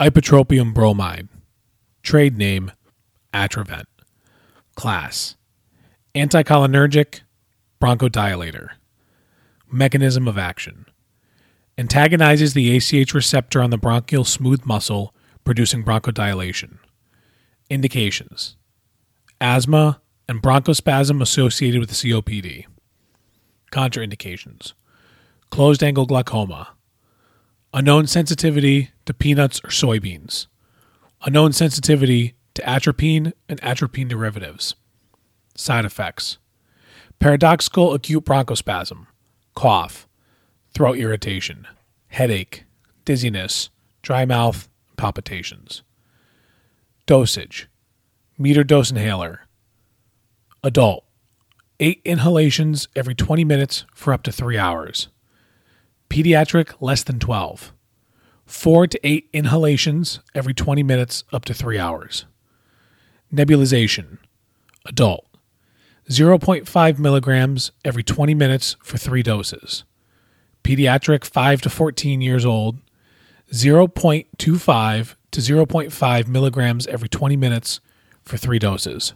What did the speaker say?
Ipratropium bromide. Trade name Atrovent. Class Anticholinergic, bronchodilator. Mechanism of action antagonizes the ACH receptor on the bronchial smooth muscle, producing bronchodilation. Indications asthma and bronchospasm associated with COPD. Contraindications closed angle glaucoma, unknown sensitivity to peanuts or soybeans, unknown sensitivity to atropine and atropine derivatives. Side effects. Paradoxical acute bronchospasm, cough, throat irritation, headache, dizziness, dry mouth, palpitations. Dosage. Meter dose inhaler, adult, eight inhalations every 20 minutes for up to three hours. Pediatric, less than 12. Four to eight inhalations every 20 minutes up to three hours. Nebulization, adult, 0.5 milligrams every 20 minutes for three doses. Pediatric, 5 to 14 years old, 0.25 to 0.5 milligrams every 20 minutes for three doses.